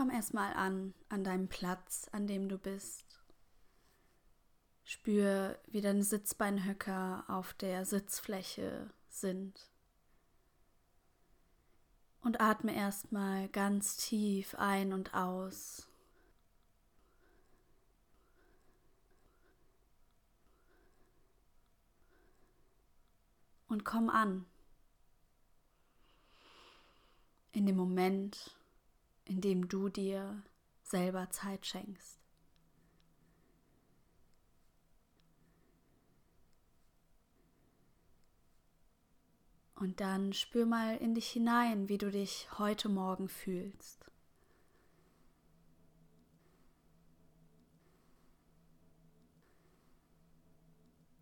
Komm erstmal an, an deinem Platz, an dem du bist. Spür, wie deine Sitzbeinhöcker auf der Sitzfläche sind. Und atme erstmal ganz tief ein und aus. Und komm an. In dem Moment, in dem du dir selber Zeit schenkst. Und dann spür mal in dich hinein, wie du dich heute Morgen fühlst.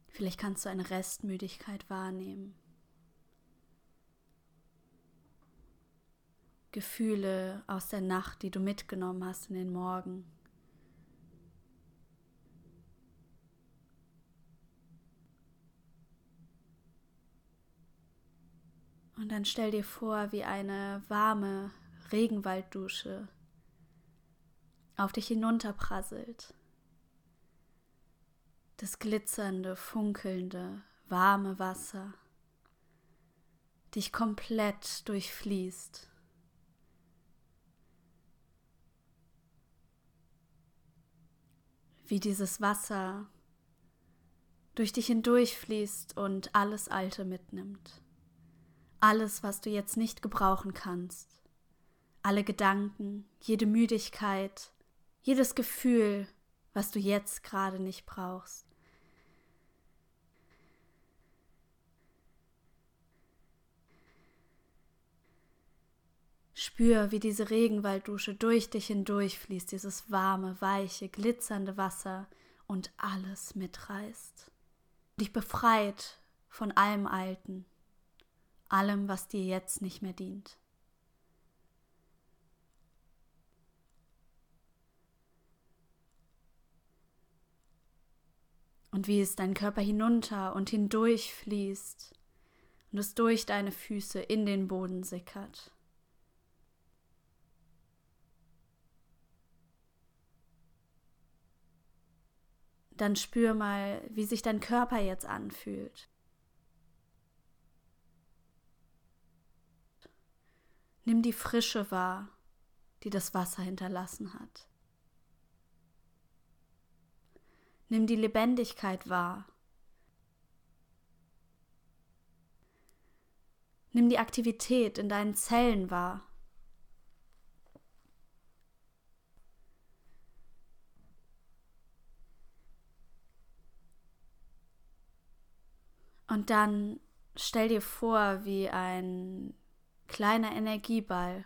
Vielleicht kannst du eine Restmüdigkeit wahrnehmen. Gefühle aus der Nacht, die du mitgenommen hast in den Morgen. Und dann stell dir vor, wie eine warme Regenwalddusche auf dich hinunterprasselt. Das glitzernde, funkelnde, warme Wasser dich komplett durchfließt. Wie dieses Wasser durch dich hindurchfließt und alles Alte mitnimmt alles, was du jetzt nicht gebrauchen kannst, alle Gedanken, jede Müdigkeit, jedes Gefühl, was du jetzt gerade nicht brauchst. Spür, wie diese Regenwalddusche durch dich hindurchfließt, dieses warme, weiche, glitzernde Wasser und alles mitreißt. Dich befreit von allem Alten allem, was dir jetzt nicht mehr dient. Und wie es dein Körper hinunter und hindurch fließt und es durch deine Füße in den Boden sickert. Dann spür mal, wie sich dein Körper jetzt anfühlt. Nimm die Frische wahr, die das Wasser hinterlassen hat. Nimm die Lebendigkeit wahr. Nimm die Aktivität in deinen Zellen wahr. Und dann stell dir vor, wie ein kleiner Energieball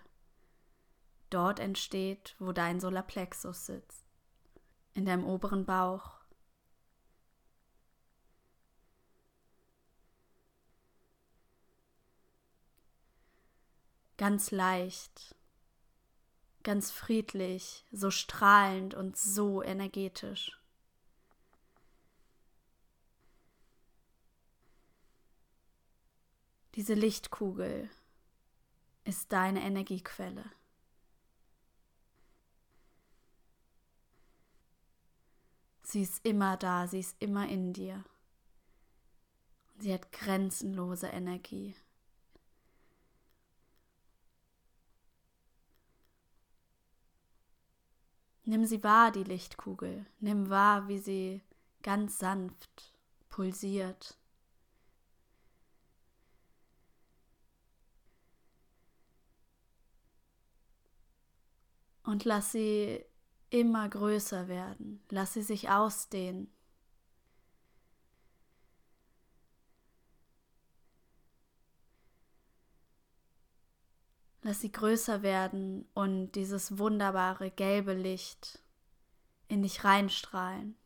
dort entsteht, wo dein Solarplexus sitzt, in deinem oberen Bauch. Ganz leicht, ganz friedlich, so strahlend und so energetisch. Diese Lichtkugel ist deine Energiequelle. Sie ist immer da, sie ist immer in dir. Sie hat grenzenlose Energie. Nimm sie wahr, die Lichtkugel. Nimm wahr, wie sie ganz sanft pulsiert. Und lass sie immer größer werden. Lass sie sich ausdehnen. Lass sie größer werden und dieses wunderbare gelbe Licht in dich reinstrahlen.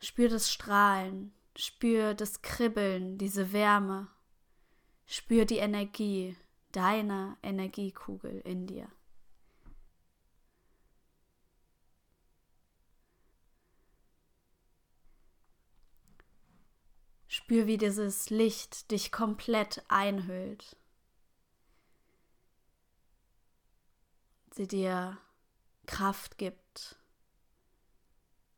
Spür das Strahlen Spür das Kribbeln, diese Wärme. Spür die Energie deiner Energiekugel in dir. Spür, wie dieses Licht dich komplett einhüllt. Sie dir Kraft gibt,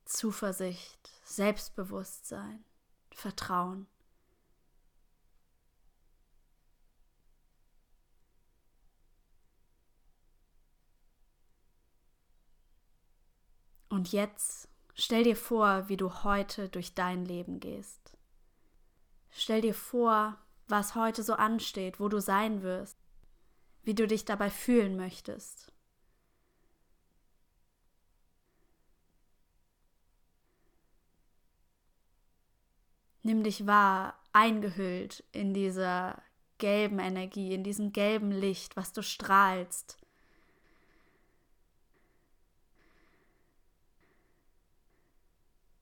Zuversicht, Selbstbewusstsein, Vertrauen. Und jetzt stell dir vor, wie du heute durch dein Leben gehst. Stell dir vor, was heute so ansteht, wo du sein wirst, wie du dich dabei fühlen möchtest. Nimm dich wahr, eingehüllt in dieser gelben Energie, in diesem gelben Licht, was du strahlst.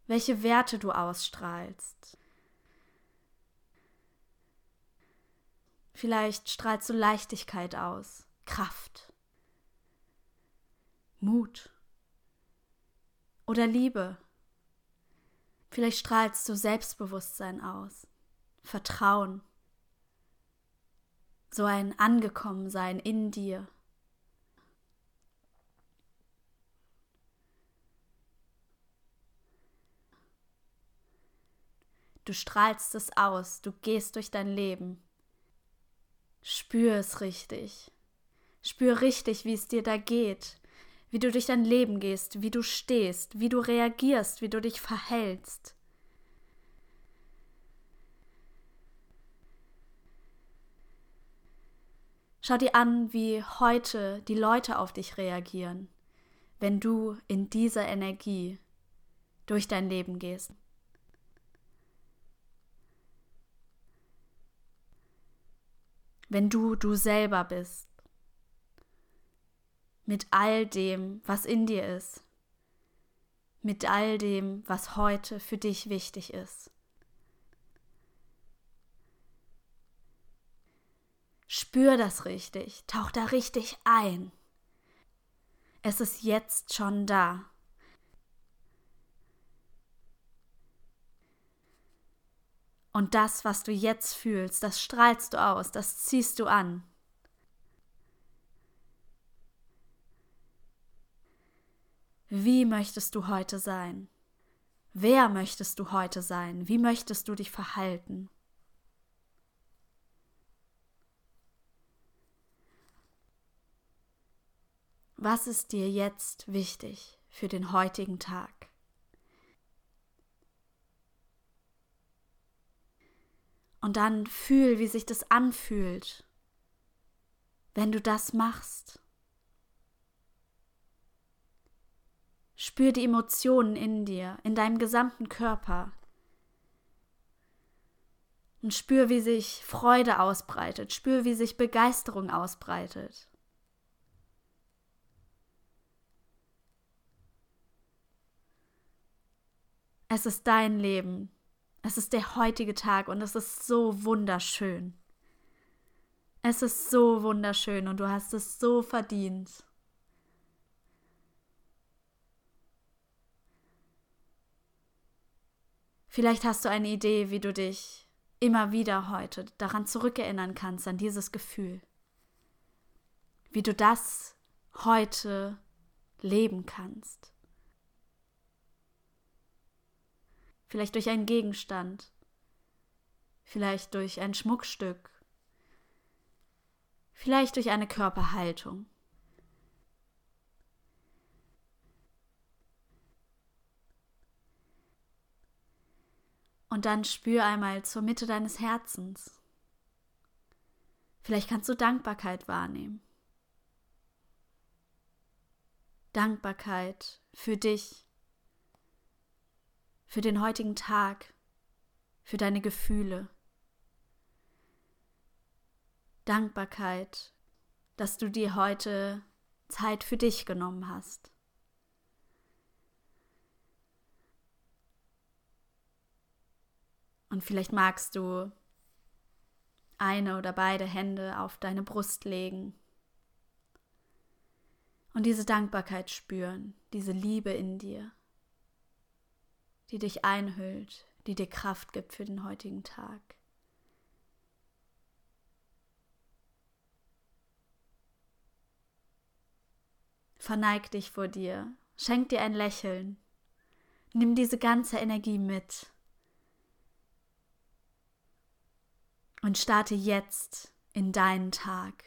Welche Werte du ausstrahlst. Vielleicht strahlst du Leichtigkeit aus, Kraft, Mut oder Liebe. Vielleicht strahlst du Selbstbewusstsein aus, Vertrauen, so ein Angekommensein in dir. Du strahlst es aus, du gehst durch dein Leben. Spür es richtig. Spür richtig, wie es dir da geht, wie du durch dein Leben gehst, wie du stehst, wie du reagierst, wie du dich verhältst. Schau dir an, wie heute die Leute auf dich reagieren, wenn du in dieser Energie durch dein Leben gehst. wenn du du selber bist. Mit all dem, was in dir ist. Mit all dem, was heute für dich wichtig ist. Spür das richtig, tauch da richtig ein. Es ist jetzt schon da. Und das, was du jetzt fühlst, das strahlst du aus, das ziehst du an. Wie möchtest du heute sein? Wer möchtest du heute sein? Wie möchtest du dich verhalten? Was ist dir jetzt wichtig für den heutigen Tag? Und dann fühl, wie sich das anfühlt, wenn du das machst. Spür die Emotionen in dir, in deinem gesamten Körper. Und spür, wie sich Freude ausbreitet. Spür, wie sich Begeisterung ausbreitet. Es ist dein Leben. Es ist der heutige Tag und es ist so wunderschön. Es ist so wunderschön und du hast es so verdient. Vielleicht hast du eine Idee, wie du dich immer wieder heute daran zurückerinnern kannst, an dieses Gefühl. Wie du das heute leben kannst. vielleicht durch einen Gegenstand, vielleicht durch ein Schmuckstück, vielleicht durch eine Körperhaltung. Und dann spür einmal zur Mitte deines Herzens. Vielleicht kannst du Dankbarkeit wahrnehmen. Dankbarkeit für dich, für den heutigen Tag, für deine Gefühle. Dankbarkeit, dass du dir heute Zeit für dich genommen hast. Und vielleicht magst du eine oder beide Hände auf deine Brust legen und diese Dankbarkeit spüren, diese Liebe in dir die dich einhüllt, die dir Kraft gibt für den heutigen Tag. Verneig dich vor dir, schenk dir ein Lächeln, nimm diese ganze Energie mit und starte jetzt in deinen Tag.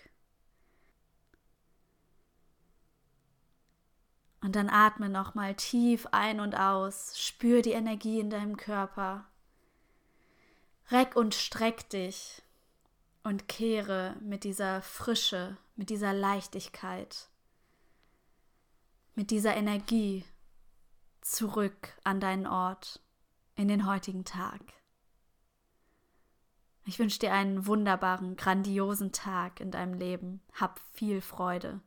Und dann atme nochmal tief ein und aus, spür die Energie in deinem Körper. Reck und streck dich und kehre mit dieser Frische, mit dieser Leichtigkeit mit dieser Energie zurück an deinen Ort, in den heutigen Tag. Ich wünsche dir einen wunderbaren, grandiosen Tag in deinem Leben. Hab viel Freude.